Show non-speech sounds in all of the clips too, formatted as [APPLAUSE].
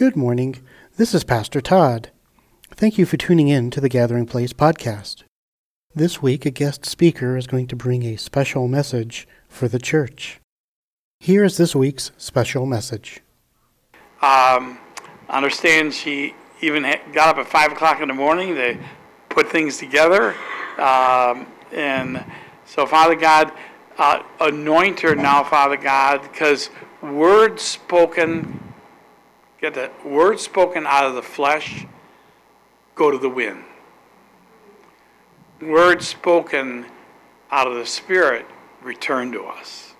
Good morning. This is Pastor Todd. Thank you for tuning in to the Gathering Place podcast. This week, a guest speaker is going to bring a special message for the church. Here is this week's special message. Um, understand she even got up at 5 o'clock in the morning to put things together. Um, and so, Father God, uh, anoint her now, Father God, because words spoken Get that words spoken out of the flesh go to the wind. Words spoken out of the spirit return to us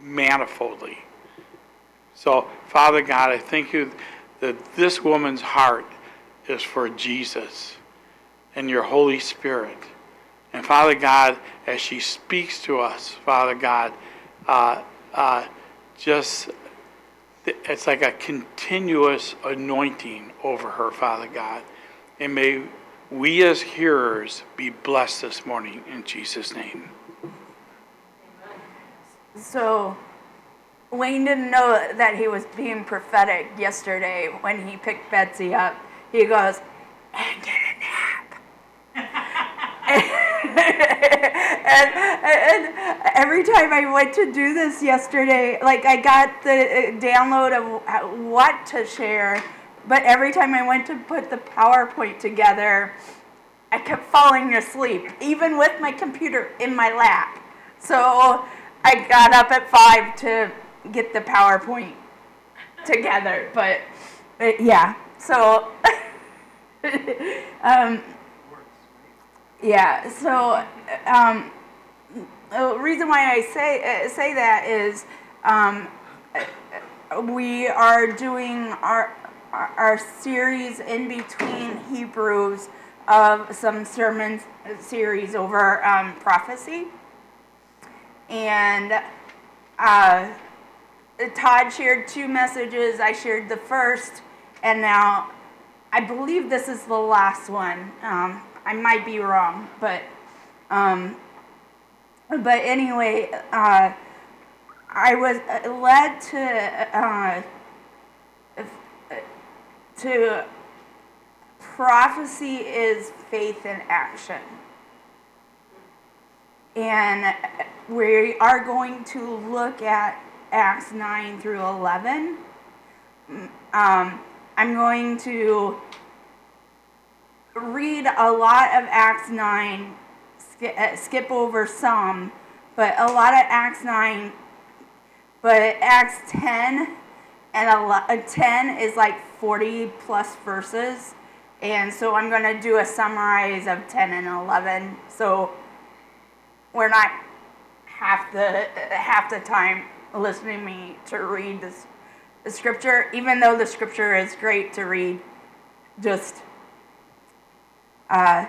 manifoldly. So, Father God, I thank you that this woman's heart is for Jesus and your Holy Spirit. And Father God, as she speaks to us, Father God, uh, uh, just it's like a continuous anointing over her, Father God. And may we as hearers be blessed this morning in Jesus' name. So, Wayne didn't know that he was being prophetic yesterday when he picked Betsy up. He goes, and get a nap. And, and every time I went to do this yesterday, like I got the uh, download of what to share, but every time I went to put the PowerPoint together, I kept falling asleep, even with my computer in my lap. So I got up at five to get the PowerPoint together. But, but [LAUGHS] yeah, so um, yeah, so um, the reason why I say uh, say that is um, we are doing our our series in between Hebrews of some sermon series over um, prophecy, and uh, Todd shared two messages. I shared the first, and now I believe this is the last one. Um, I might be wrong, but um, but anyway, uh, I was led to uh, to prophecy is faith in action. And we are going to look at Acts 9 through 11. Um, I'm going to read a lot of Acts 9, uh, skip over some, but a lot of Acts 9, but Acts 10 and a lot, uh, 10 is like 40 plus verses. And so I'm going to do a summarize of 10 and 11. So we're not half the half the time listening to me to read this the scripture, even though the scripture is great to read. Just uh,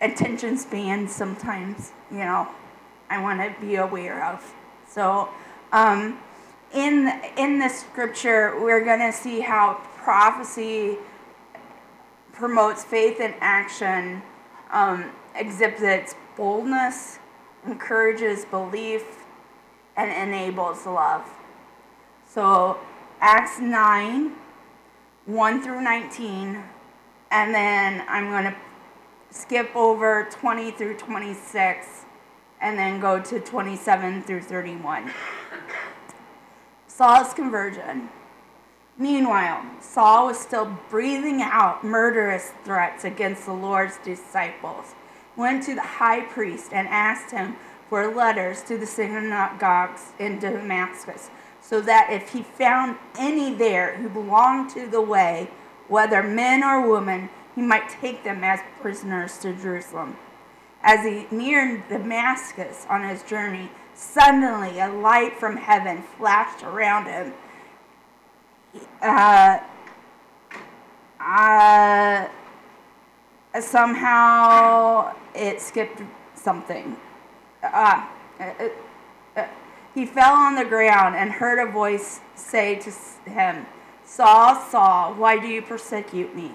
attention span sometimes, you know, I want to be aware of. So, um, in in this scripture, we're going to see how prophecy promotes faith in action, um, exhibits boldness, encourages belief, and enables love. So, Acts 9 1 through 19, and then I'm going to skip over 20 through 26 and then go to 27 through 31. Saul's conversion. Meanwhile, Saul was still breathing out murderous threats against the Lord's disciples. Went to the high priest and asked him for letters to the synagogues in Damascus, so that if he found any there who belonged to the way, whether men or women, he might take them as prisoners to Jerusalem. As he neared Damascus on his journey, suddenly a light from heaven flashed around him. Uh, uh, somehow it skipped something. Uh, uh, uh, he fell on the ground and heard a voice say to him, Saul, Saul, why do you persecute me?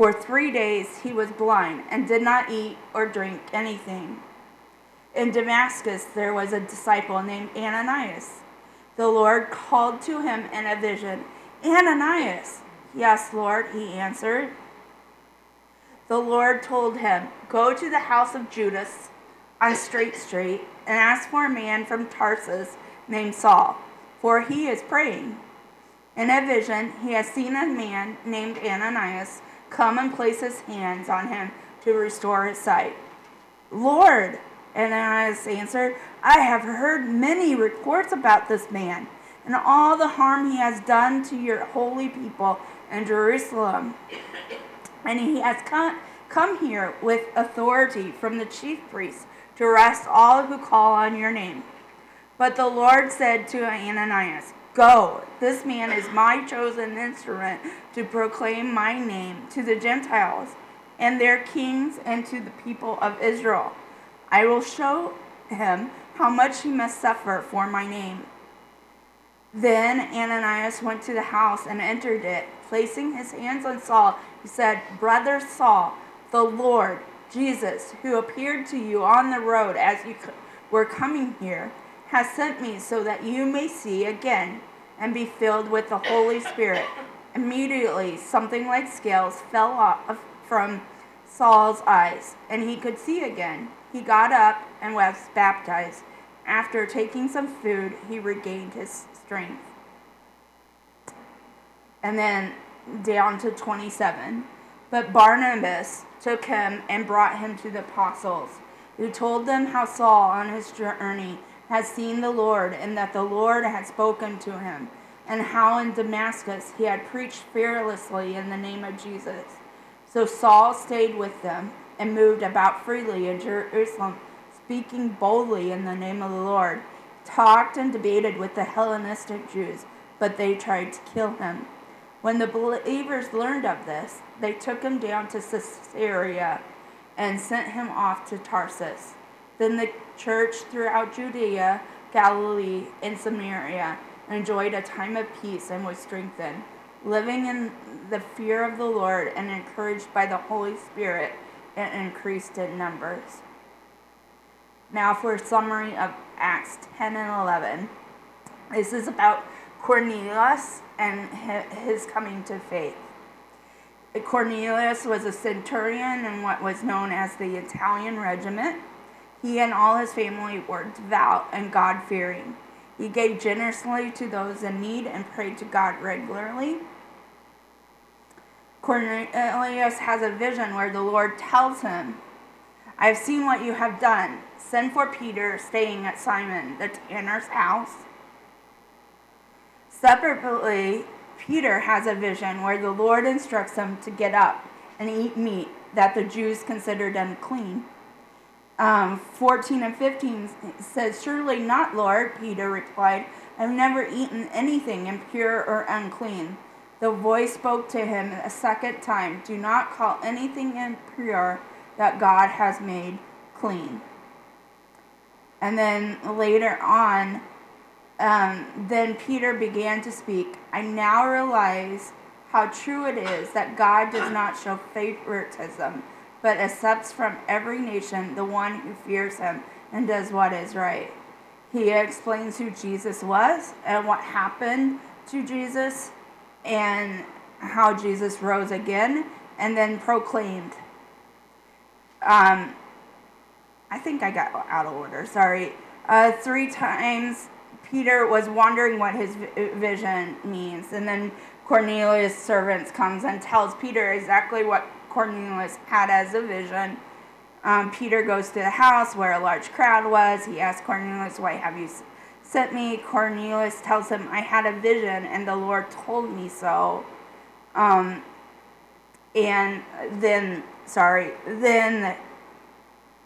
For three days he was blind and did not eat or drink anything. In Damascus there was a disciple named Ananias. The Lord called to him in a vision, Ananias. Yes, Lord, he answered. The Lord told him, Go to the house of Judas on Straight Street and ask for a man from Tarsus named Saul, for he is praying. In a vision, he has seen a man named Ananias come and place his hands on him to restore his sight. Lord, Ananias answered, I have heard many reports about this man and all the harm he has done to your holy people in Jerusalem. And he has come, come here with authority from the chief priests to arrest all who call on your name. But the Lord said to Ananias, Go, this man is my chosen instrument to proclaim my name to the Gentiles and their kings and to the people of Israel. I will show him how much he must suffer for my name. Then Ananias went to the house and entered it. Placing his hands on Saul, he said, Brother Saul, the Lord Jesus, who appeared to you on the road as you were coming here, has sent me so that you may see again and be filled with the Holy Spirit. Immediately, something like scales fell off from Saul's eyes, and he could see again. He got up and was baptized. After taking some food, he regained his strength. And then down to 27. But Barnabas took him and brought him to the apostles, who told them how Saul on his journey had seen the Lord, and that the Lord had spoken to him, and how in Damascus he had preached fearlessly in the name of Jesus. So Saul stayed with them and moved about freely in Jerusalem, speaking boldly in the name of the Lord, talked and debated with the Hellenistic Jews, but they tried to kill him. When the believers learned of this, they took him down to Caesarea and sent him off to Tarsus. Then the church throughout Judea, Galilee, and Samaria enjoyed a time of peace and was strengthened, living in the fear of the Lord and encouraged by the Holy Spirit it increased in numbers. Now, for a summary of Acts 10 and 11. This is about Cornelius and his coming to faith. Cornelius was a centurion in what was known as the Italian regiment. He and all his family were devout and God fearing. He gave generously to those in need and prayed to God regularly. Cornelius has a vision where the Lord tells him, I have seen what you have done. Send for Peter, staying at Simon the tanner's house Separately, Peter has a vision where the Lord instructs him to get up and eat meat that the Jews considered unclean. Um, 14 and 15 says, Surely not, Lord, Peter replied. I've never eaten anything impure or unclean. The voice spoke to him a second time Do not call anything impure that God has made clean. And then later on, um, then Peter began to speak. I now realize how true it is that God does not show favoritism, but accepts from every nation the one who fears him and does what is right. He explains who Jesus was and what happened to Jesus and how Jesus rose again and then proclaimed. Um, I think I got out of order, sorry. Uh, three times Peter was wondering what his vision means. And then Cornelius' servants comes and tells Peter exactly what Cornelius had as a vision. Um, Peter goes to the house where a large crowd was. He asks Cornelius, Why have you sent me? Cornelius tells him, I had a vision and the Lord told me so. Um, and then, sorry, then,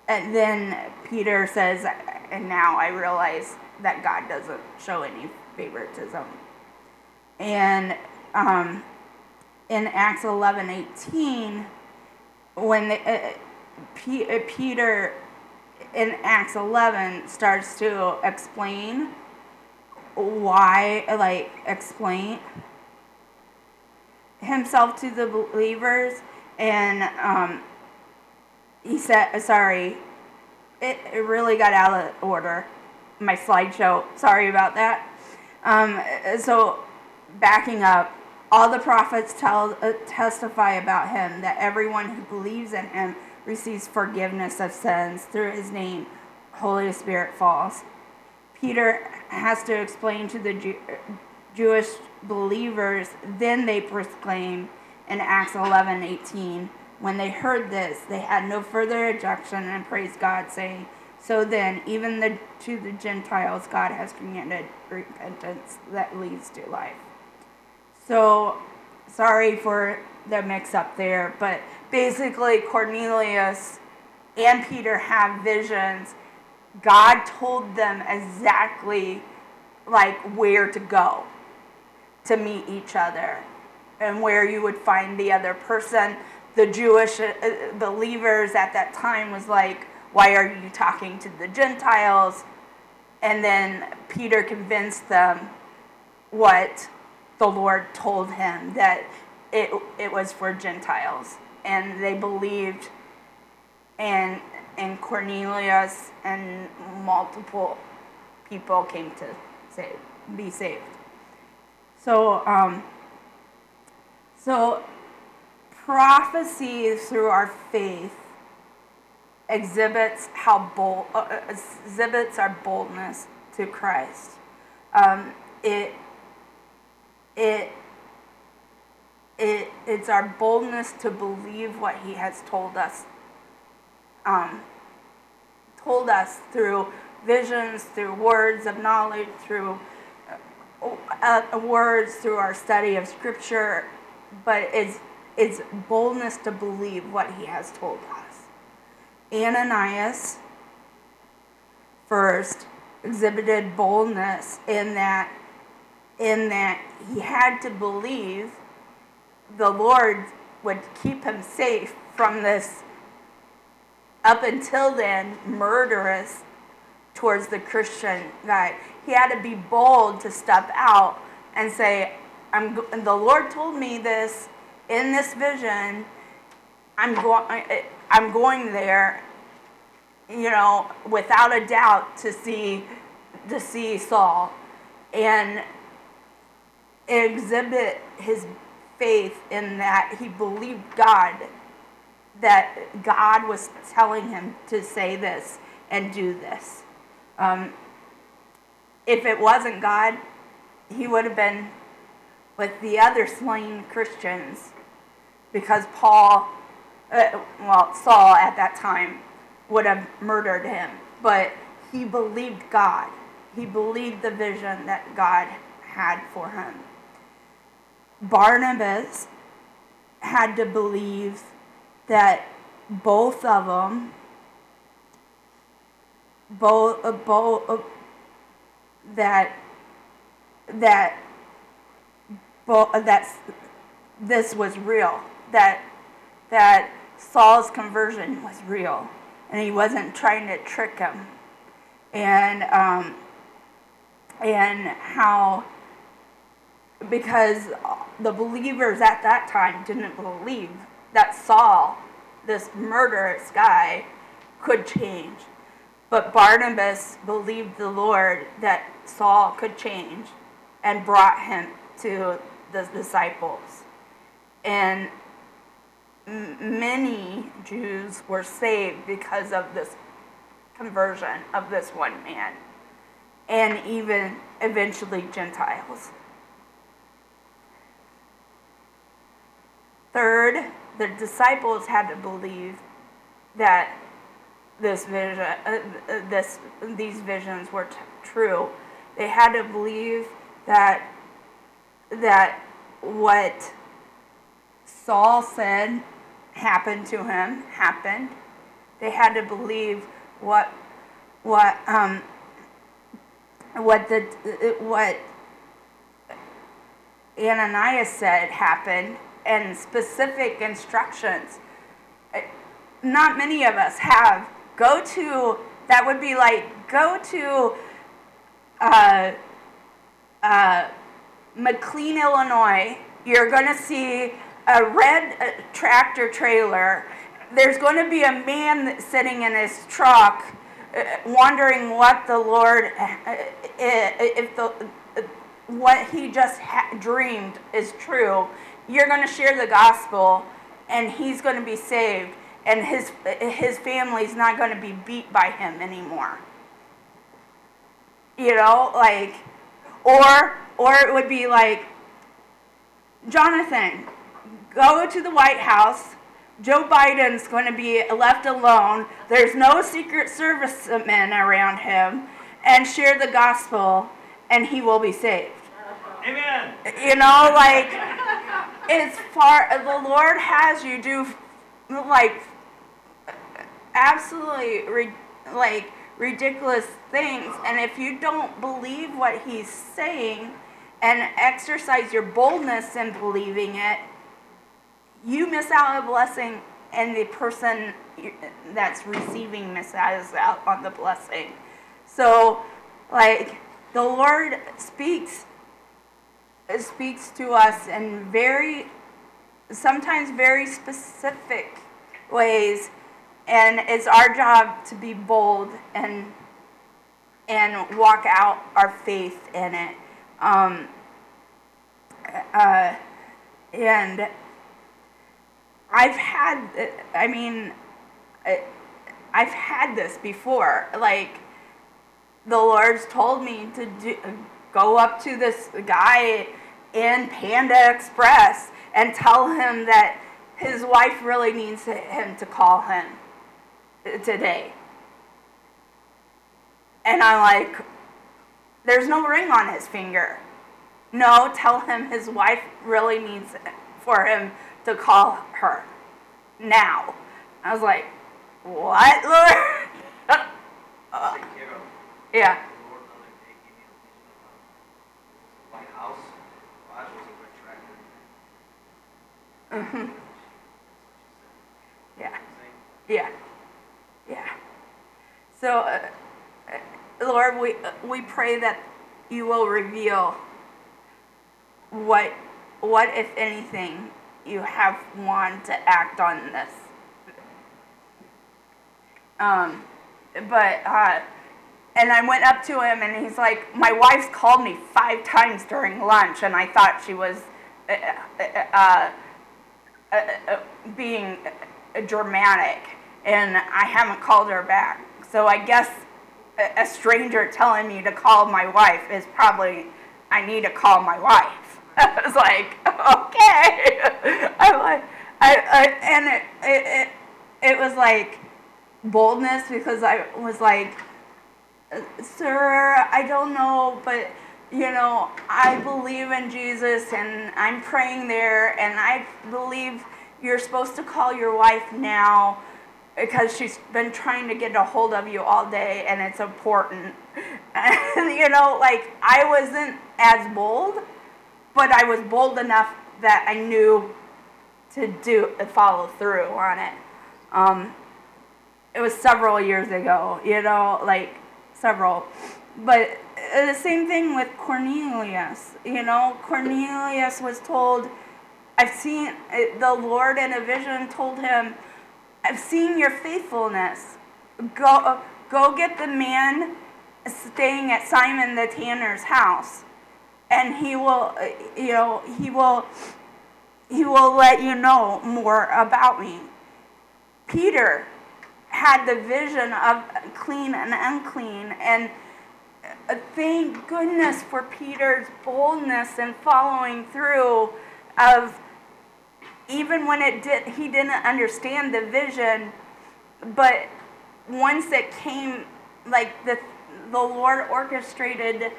and then Peter says, And now I realize that God doesn't show any favoritism. and um, in Acts 11 18, when the, uh, P, uh, Peter in Acts 11 starts to explain why, like, explain himself to the believers, and um, he said, sorry, it, it really got out of order. My slideshow, sorry about that. Um, so, backing up, all the prophets tell, uh, testify about him that everyone who believes in him receives forgiveness of sins through his name. Holy Spirit falls. Peter has to explain to the Jew, Jewish believers, then they proclaim in Acts 11 18. When they heard this, they had no further objection and praised God, saying, So then, even the, to the Gentiles, God has commanded repentance that leads to life. So, sorry for the mix up there, but basically, Cornelius and Peter have visions. God told them exactly like where to go to meet each other and where you would find the other person. The Jewish uh, believers at that time was like, why are you talking to the Gentiles? And then Peter convinced them what the Lord told him that it, it was for Gentiles. And they believed, and, and Cornelius and multiple people came to save, be saved. So, um, so prophecy through our faith exhibits how bold uh, uh exhibits our boldness to Christ. Um, it it it it's our boldness to believe what He has told us. Um, told us through visions, through words of knowledge, through uh, uh, words, through our study of Scripture, but it's it's boldness to believe what He has told us. Ananias first exhibited boldness in that in that he had to believe the Lord would keep him safe from this up until then murderous towards the Christian guy. He had to be bold to step out and say, I'm the Lord told me this in this vision. I'm going I'm going there, you know, without a doubt to see to see Saul. And exhibit his faith in that he believed God, that God was telling him to say this and do this. Um, if it wasn't God, he would have been with the other slain Christians because Paul, uh, well, Saul at that time would have murdered him. But he believed God. He believed the vision that God had for him. Barnabas had to believe that both of them, both, uh, both, uh, that, that, both, uh, this was real, that, that Saul's conversion was real, and he wasn't trying to trick him, and, um, and how because the believers at that time didn't believe that Saul, this murderous guy, could change. But Barnabas believed the Lord that Saul could change and brought him to the disciples. And many Jews were saved because of this conversion of this one man, and even eventually Gentiles. Third, the disciples had to believe that this vision, uh, uh, this, these visions were t- true. They had to believe that that what Saul said happened to him happened. They had to believe what what um, what the what Ananias said happened and specific instructions. Uh, not many of us have. Go to, that would be like, go to uh, uh, McLean, Illinois. You're going to see a red uh, tractor trailer. There's going to be a man sitting in his truck uh, wondering what the Lord, uh, if the, what he just ha- dreamed is true. You're going to share the gospel, and he's going to be saved, and his his family's not going to be beat by him anymore. You know, like, or or it would be like, Jonathan, go to the White House. Joe Biden's going to be left alone. There's no Secret Service men around him, and share the gospel, and he will be saved. Amen. You know, like it's far. as The Lord has you do like absolutely like ridiculous things, and if you don't believe what He's saying and exercise your boldness in believing it, you miss out on a blessing, and the person that's receiving misses out on the blessing. So, like, the Lord speaks speaks to us in very sometimes very specific ways. And it's our job to be bold and and walk out our faith in it. Um, uh, and I've had I mean I've had this before. Like the Lord's told me to do go up to this guy in Panda Express and tell him that his wife really needs him to call him today. And I'm like, there's no ring on his finger. No, tell him his wife really needs for him to call her now. I was like, what, [LAUGHS] Lord? uh, yeah. Mm-hmm. Yeah. Yeah. Yeah. So, uh, uh, Lord, we uh, we pray that you will reveal what what if anything you have wanted to act on this. Um, but uh, and I went up to him and he's like, my wife's called me five times during lunch, and I thought she was. Uh, uh, uh uh, uh, being dramatic, and I haven't called her back. So I guess a, a stranger telling me to call my wife is probably I need to call my wife. [LAUGHS] I was like, okay. [LAUGHS] I'm like, I, I and it, it, it, it was like boldness because I was like, sir, I don't know, but you know, I believe in Jesus and I'm praying there, and I believe you're supposed to call your wife now because she's been trying to get a hold of you all day and it's important. [LAUGHS] And, you know, like, I wasn't as bold, but I was bold enough that I knew to do follow through on it. Um, it was several years ago, you know, like several. But uh, the same thing with Cornelius. You know, Cornelius was told, I've seen uh, the Lord in a vision told him, I've seen your faithfulness. Go, uh, go get the man staying at Simon the tanner's house, and he will, you know, he will, he will let you know more about me. Peter had the vision of clean and unclean, and uh, thank goodness for Peter's boldness and following through of even when it did he didn't understand the vision but once it came like the the Lord orchestrated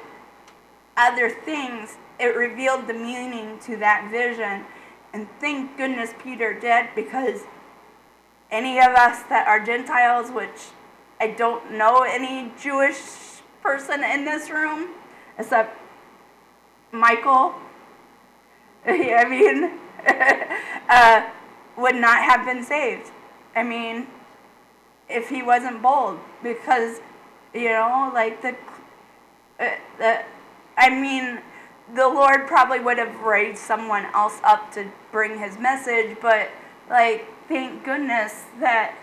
other things it revealed the meaning to that vision. And thank goodness Peter did because any of us that are Gentiles which I don't know any Jewish person in this room except Michael. [LAUGHS] I mean, [LAUGHS] uh, would not have been saved. I mean, if he wasn't bold, because you know, like the, uh, the, I mean, the Lord probably would have raised someone else up to bring his message, but like, thank goodness that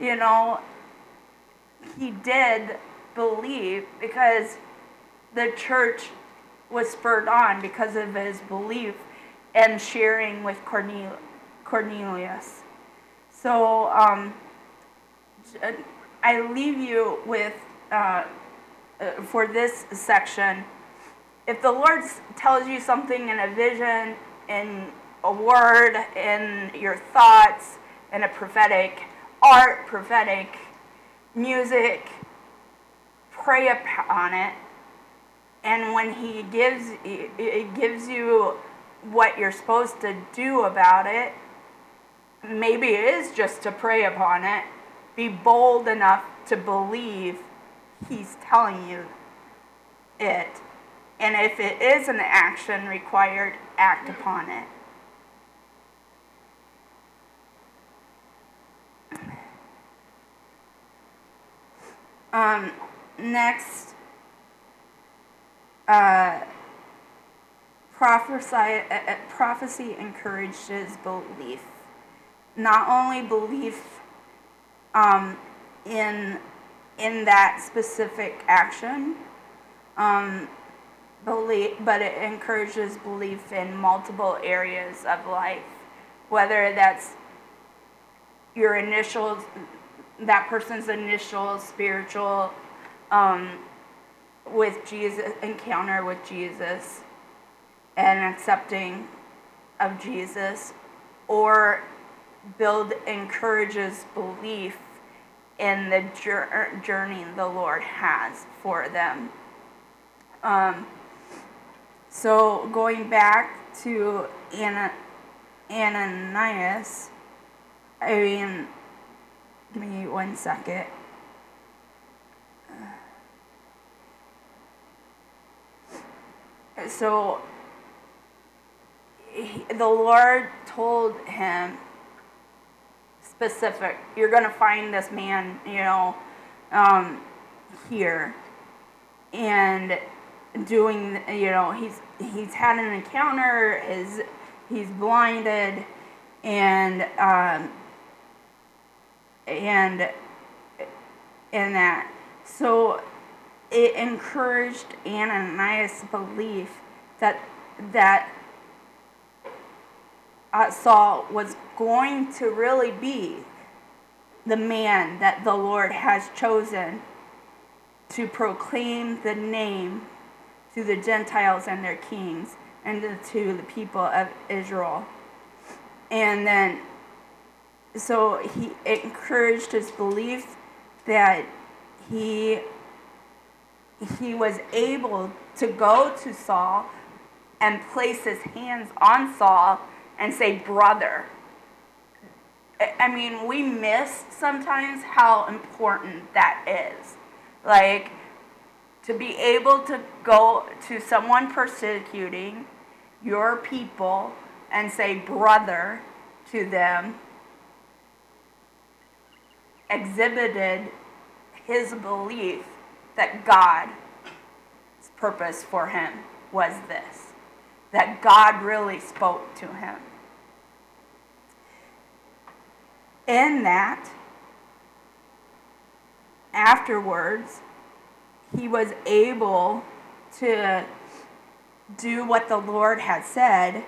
you know he did believe because the church was spurred on because of his belief and sharing with Cornelius. So um, I leave you with, uh, uh, for this section, if the Lord tells you something in a vision, in a word, in your thoughts, in a prophetic, art, prophetic, music, pray upon it. And when He gives, it gives you what you're supposed to do about it, maybe it is just to pray upon it. Be bold enough to believe He's telling you it. And if it is an action required, act upon it. Um, next, uh, prophesy, uh, uh, prophecy encourages belief. Not only belief um, in, in that specific action, um, belief, but it encourages belief in multiple areas of life, whether that's your initial, that person's initial spiritual um, with Jesus encounter with Jesus and accepting of Jesus, or build encourages belief in the journey the Lord has for them. Um, so going back to Anna, Ananias, I mean, give me one second. So he, the Lord told him specific, you're going to find this man, you know, um, here. And doing, you know, he's he's had an encounter, is he's blinded, and um, and and that. So it encouraged Ananias' belief that that uh, Saul was going to really be the man that the Lord has chosen to proclaim the name to the Gentiles and their kings and to the people of Israel. And then, so he encouraged his belief that he he was able to go to Saul and place his hands on Saul and say, brother. I mean, we miss sometimes how important that is. Like, to be able to go to someone persecuting your people and say, brother, to them, exhibited his belief that God's purpose for him was this, that God really spoke to him. in that, afterwards, he was able to do what the Lord had said,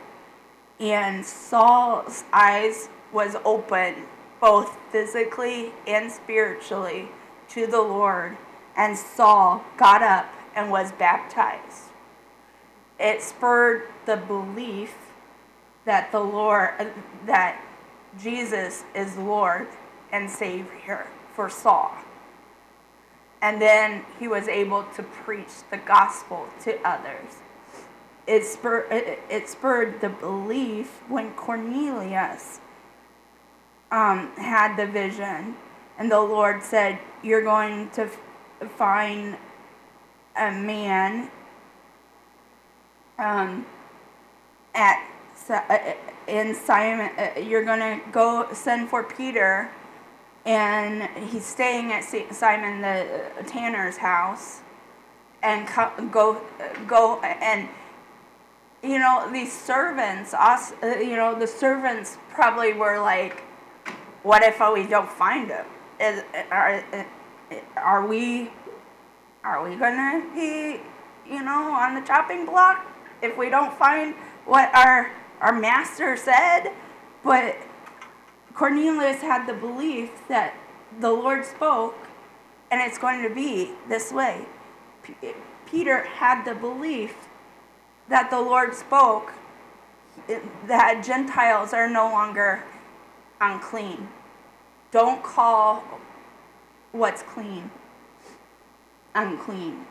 and Saul's eyes was open both physically and spiritually to the Lord, and Saul got up and was baptized. It spurred the belief that the Lord that Jesus is Lord and Savior for Saul. And then he was able to preach the gospel to others. It spurred, it spurred the belief when Cornelius um, had the vision, and the Lord said, You're going to find a man um, at uh, in Simon, uh, you're to go send for Peter, and he's staying at Simon the tanner's house, and go go and you know these servants, us, uh, you know the servants probably were like, what if we don't find him? Is are we are we gonna be you know on the chopping block if we don't find what our our master said? But Cornelius had the belief that the Lord spoke and it's going to be this way. P- Peter had the belief that the Lord spoke eh, that Gentiles are no longer unclean. Don't call what's clean unclean.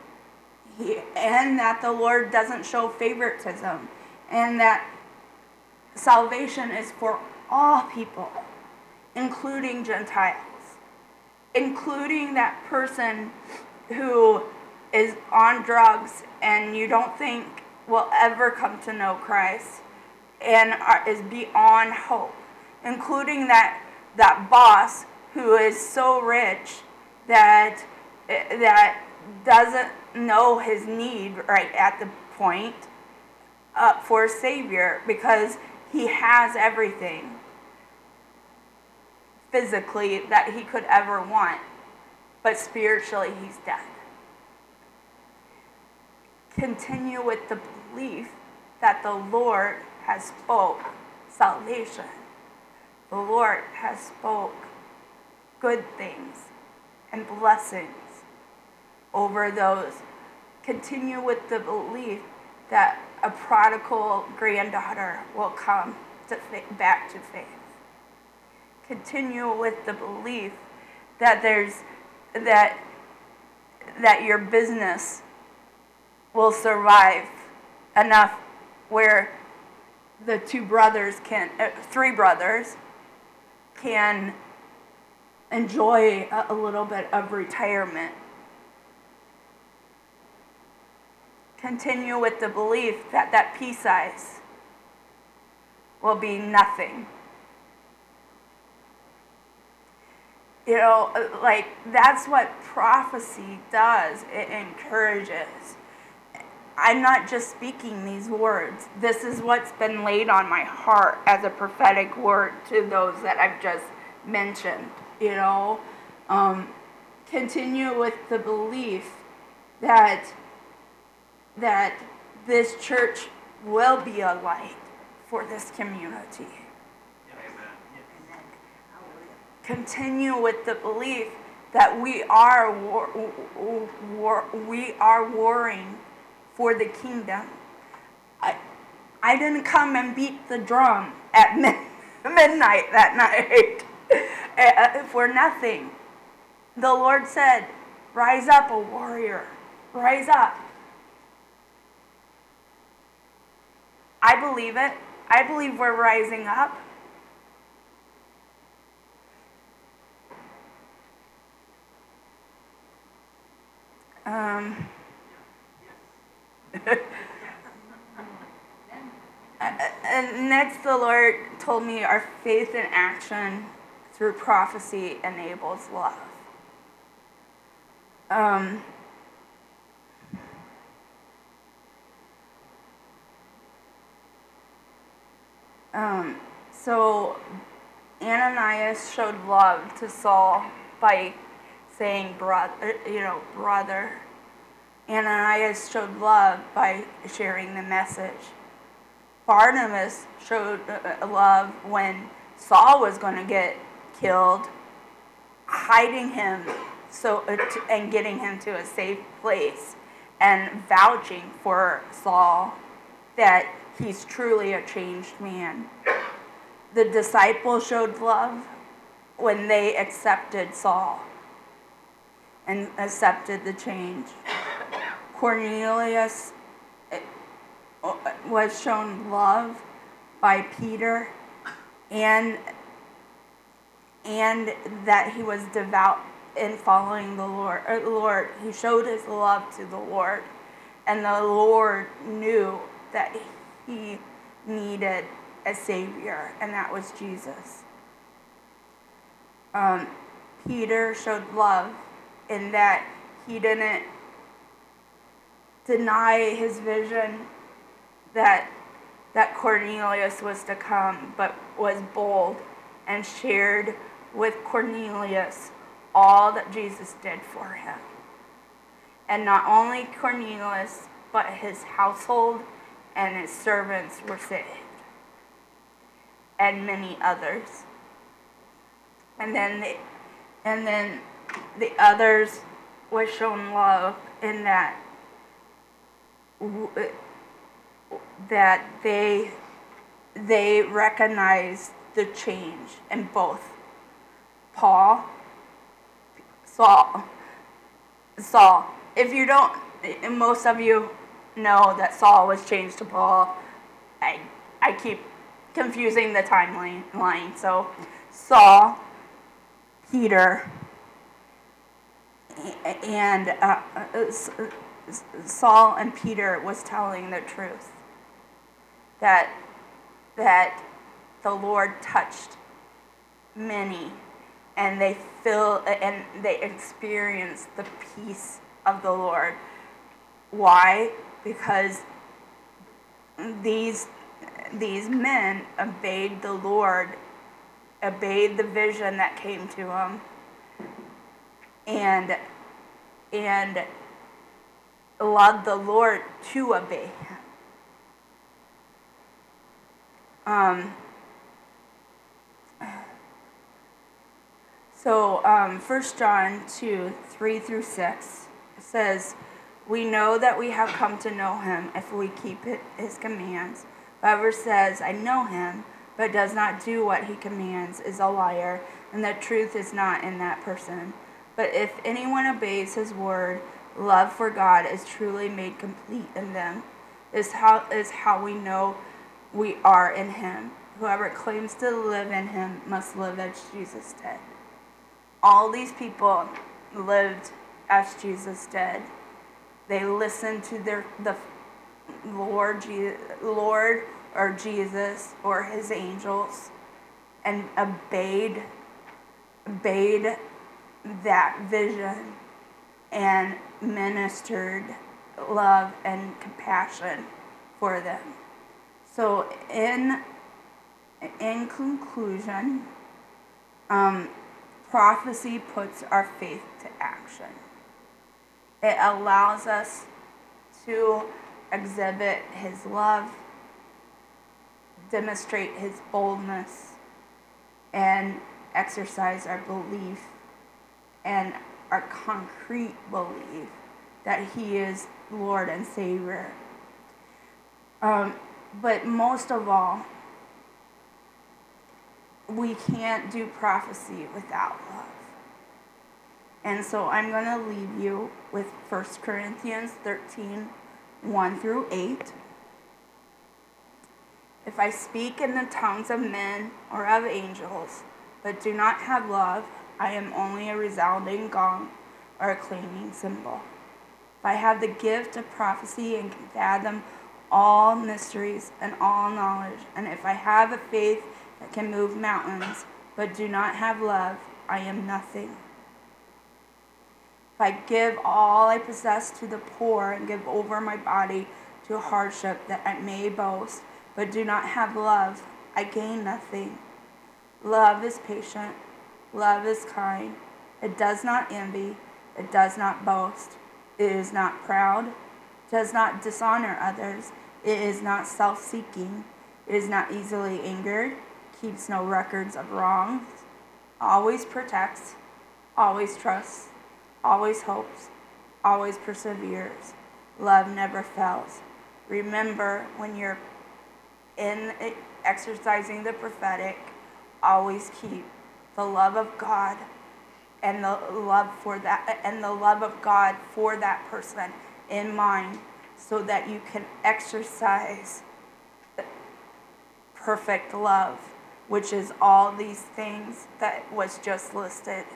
He, and that the Lord doesn't show favoritism. And that salvation is for all people, including Gentiles, including that person who is on drugs and you don't think will ever come to know Christ and are, is beyond hope, including that that boss who is so rich that that doesn't know his need right at the point uh, for a savior because he has everything physically that he could ever want, but spiritually he's dead. Continue with the belief that the Lord has spoke salvation. The Lord has spoke good things and blessings over those. Continue with the belief that a prodigal granddaughter will come to back to faith. Continue with the belief that there's that that your business will survive enough where the two brothers can uh, three brothers can enjoy a, a little bit of retirement continue with the belief that that pea size will be nothing. You know, like that's what prophecy does. It encourages. I'm not just speaking these words. This is what's been laid on my heart as a prophetic word to those that I've just mentioned. You know, um, continue with the belief that that this church will be a light for this community. Continue with the belief that we are war, war, we are warring for the kingdom. I, I didn't come and beat the drum at [LAUGHS] midnight that night uh, for nothing. The Lord said, Rise up, a warrior. Rise up. I believe it. I believe we're rising up. Um, and [LAUGHS] next, the Lord told me our faith in action through prophecy enables love. Um, Um, so Ananias showed love to Saul by saying, brother, you know, brother. Ananias showed love by sharing the message. Barnabas showed uh, uh, love when Saul was going to get killed, hiding him so uh, and getting him to a safe place and vouching for Saul that he's truly a changed man. The disciples showed love when they accepted Saul and accepted the change. Cornelius eh, was shown love by Peter and and that he was devout in following the Lord. Uh, Lord, he showed his love to the Lord, and the Lord knew that he needed a savior, and that was Jesus. Um, Peter showed love in that he didn't deny his vision that that Cornelius was to come, but was bold and shared with Cornelius all that Jesus did for him. And not only Cornelius, but his household and his servants were saved, and many others. And then the, and then the others was shown love in that that they they recognized the change in both Paul, Saul, Saul. If you don't, most of you know that Saul was changed to Paul. I I keep confusing the timeline. So Saul, Peter, and uh, uh Saul and Peter was telling the truth that that the Lord touched many and they feel and they experience the peace of the Lord. Why? Because these these men obeyed the Lord, obeyed the vision that came to them, and and allowed the Lord to obey him. Um, so, um, 1 John 2 3 through 6 says, We know that we have come to know him if we keep his commands. Whoever says, I know him, but does not do what he commands, is a liar, and the truth is not in that person. But if anyone obeys his word, love for God is truly made complete in them. Is how is how we know we are in him. Whoever claims to live in him must live as Jesus did. All these people lived as Jesus did. They listened to their the Lord Lord or Jesus or his angels and obeyed obeyed that vision and ministered love and compassion for them. So, in in conclusion, um, prophecy puts our faith to action. It allows us to exhibit His love, demonstrate His boldness, and exercise our belief and our concrete belief that He is Lord and Savior. Um, but most of all, we can't do prophecy without love. And so I'm going to leave you with 1 Corinthians 13 1 through 8. If I speak in the tongues of men or of angels, but do not have love, I am only a resounding gong or a clanging cymbal. If I have the gift of prophecy and can fathom all mysteries and all knowledge, and if I have a faith that can move mountains, but do not have love, I am nothing. If I give all I possess to the poor and give over my body to hardship that I may boast, but do not have love, I gain nothing. Love is patient. Love is kind. It does not envy. It does not boast. It is not proud. Does not dishonor others. It is not self seeking. It is not easily angered. Keeps no records of wrongs. Always protects. Always trusts. Always hopes. Always perseveres. Love never fails. Remember when you're in exercising the prophetic, always keep the love of God and the love for that and the love of God for that person in mind so that you can exercise perfect love which is all these things that was just listed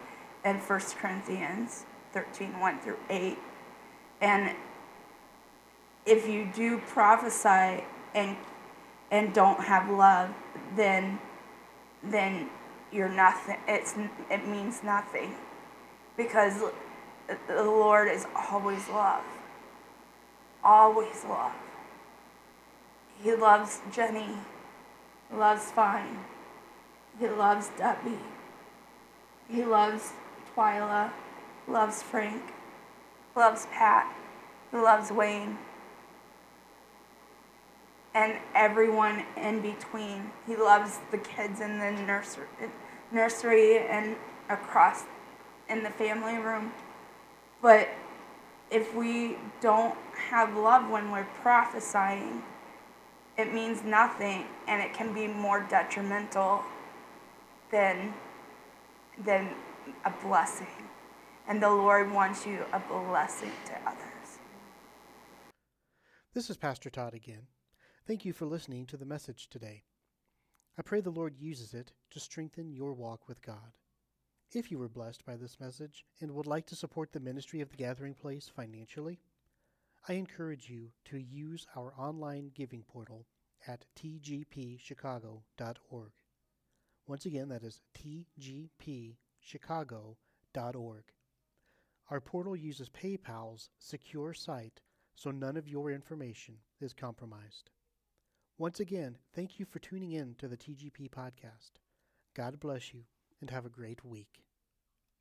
in 1 Corinthians 13 1 through 8 and if you do prophesy and and don't have love then then you're nothing. It's it means nothing because the Lord is always love. Always love. He loves Jenny. Loves Fine. He loves Debbie. He loves Twyla. Loves Frank. Loves Pat. He loves Wayne. And everyone in between. He loves the kids in the nursery, nursery and across in the family room. But if we don't have love when we're prophesying, it means nothing and it can be more detrimental than, than a blessing. And the Lord wants you a blessing to others. This is Pastor Todd again. Thank you for listening to the message today. I pray the Lord uses it to strengthen your walk with God. If you were blessed by this message and would like to support the ministry of the Gathering Place financially, I encourage you to use our online giving portal at tgpchicago.org. Once again, that is tgpchicago.org. Our portal uses PayPal's secure site so none of your information is compromised. Once again, thank you for tuning in to the TGP podcast. God bless you and have a great week.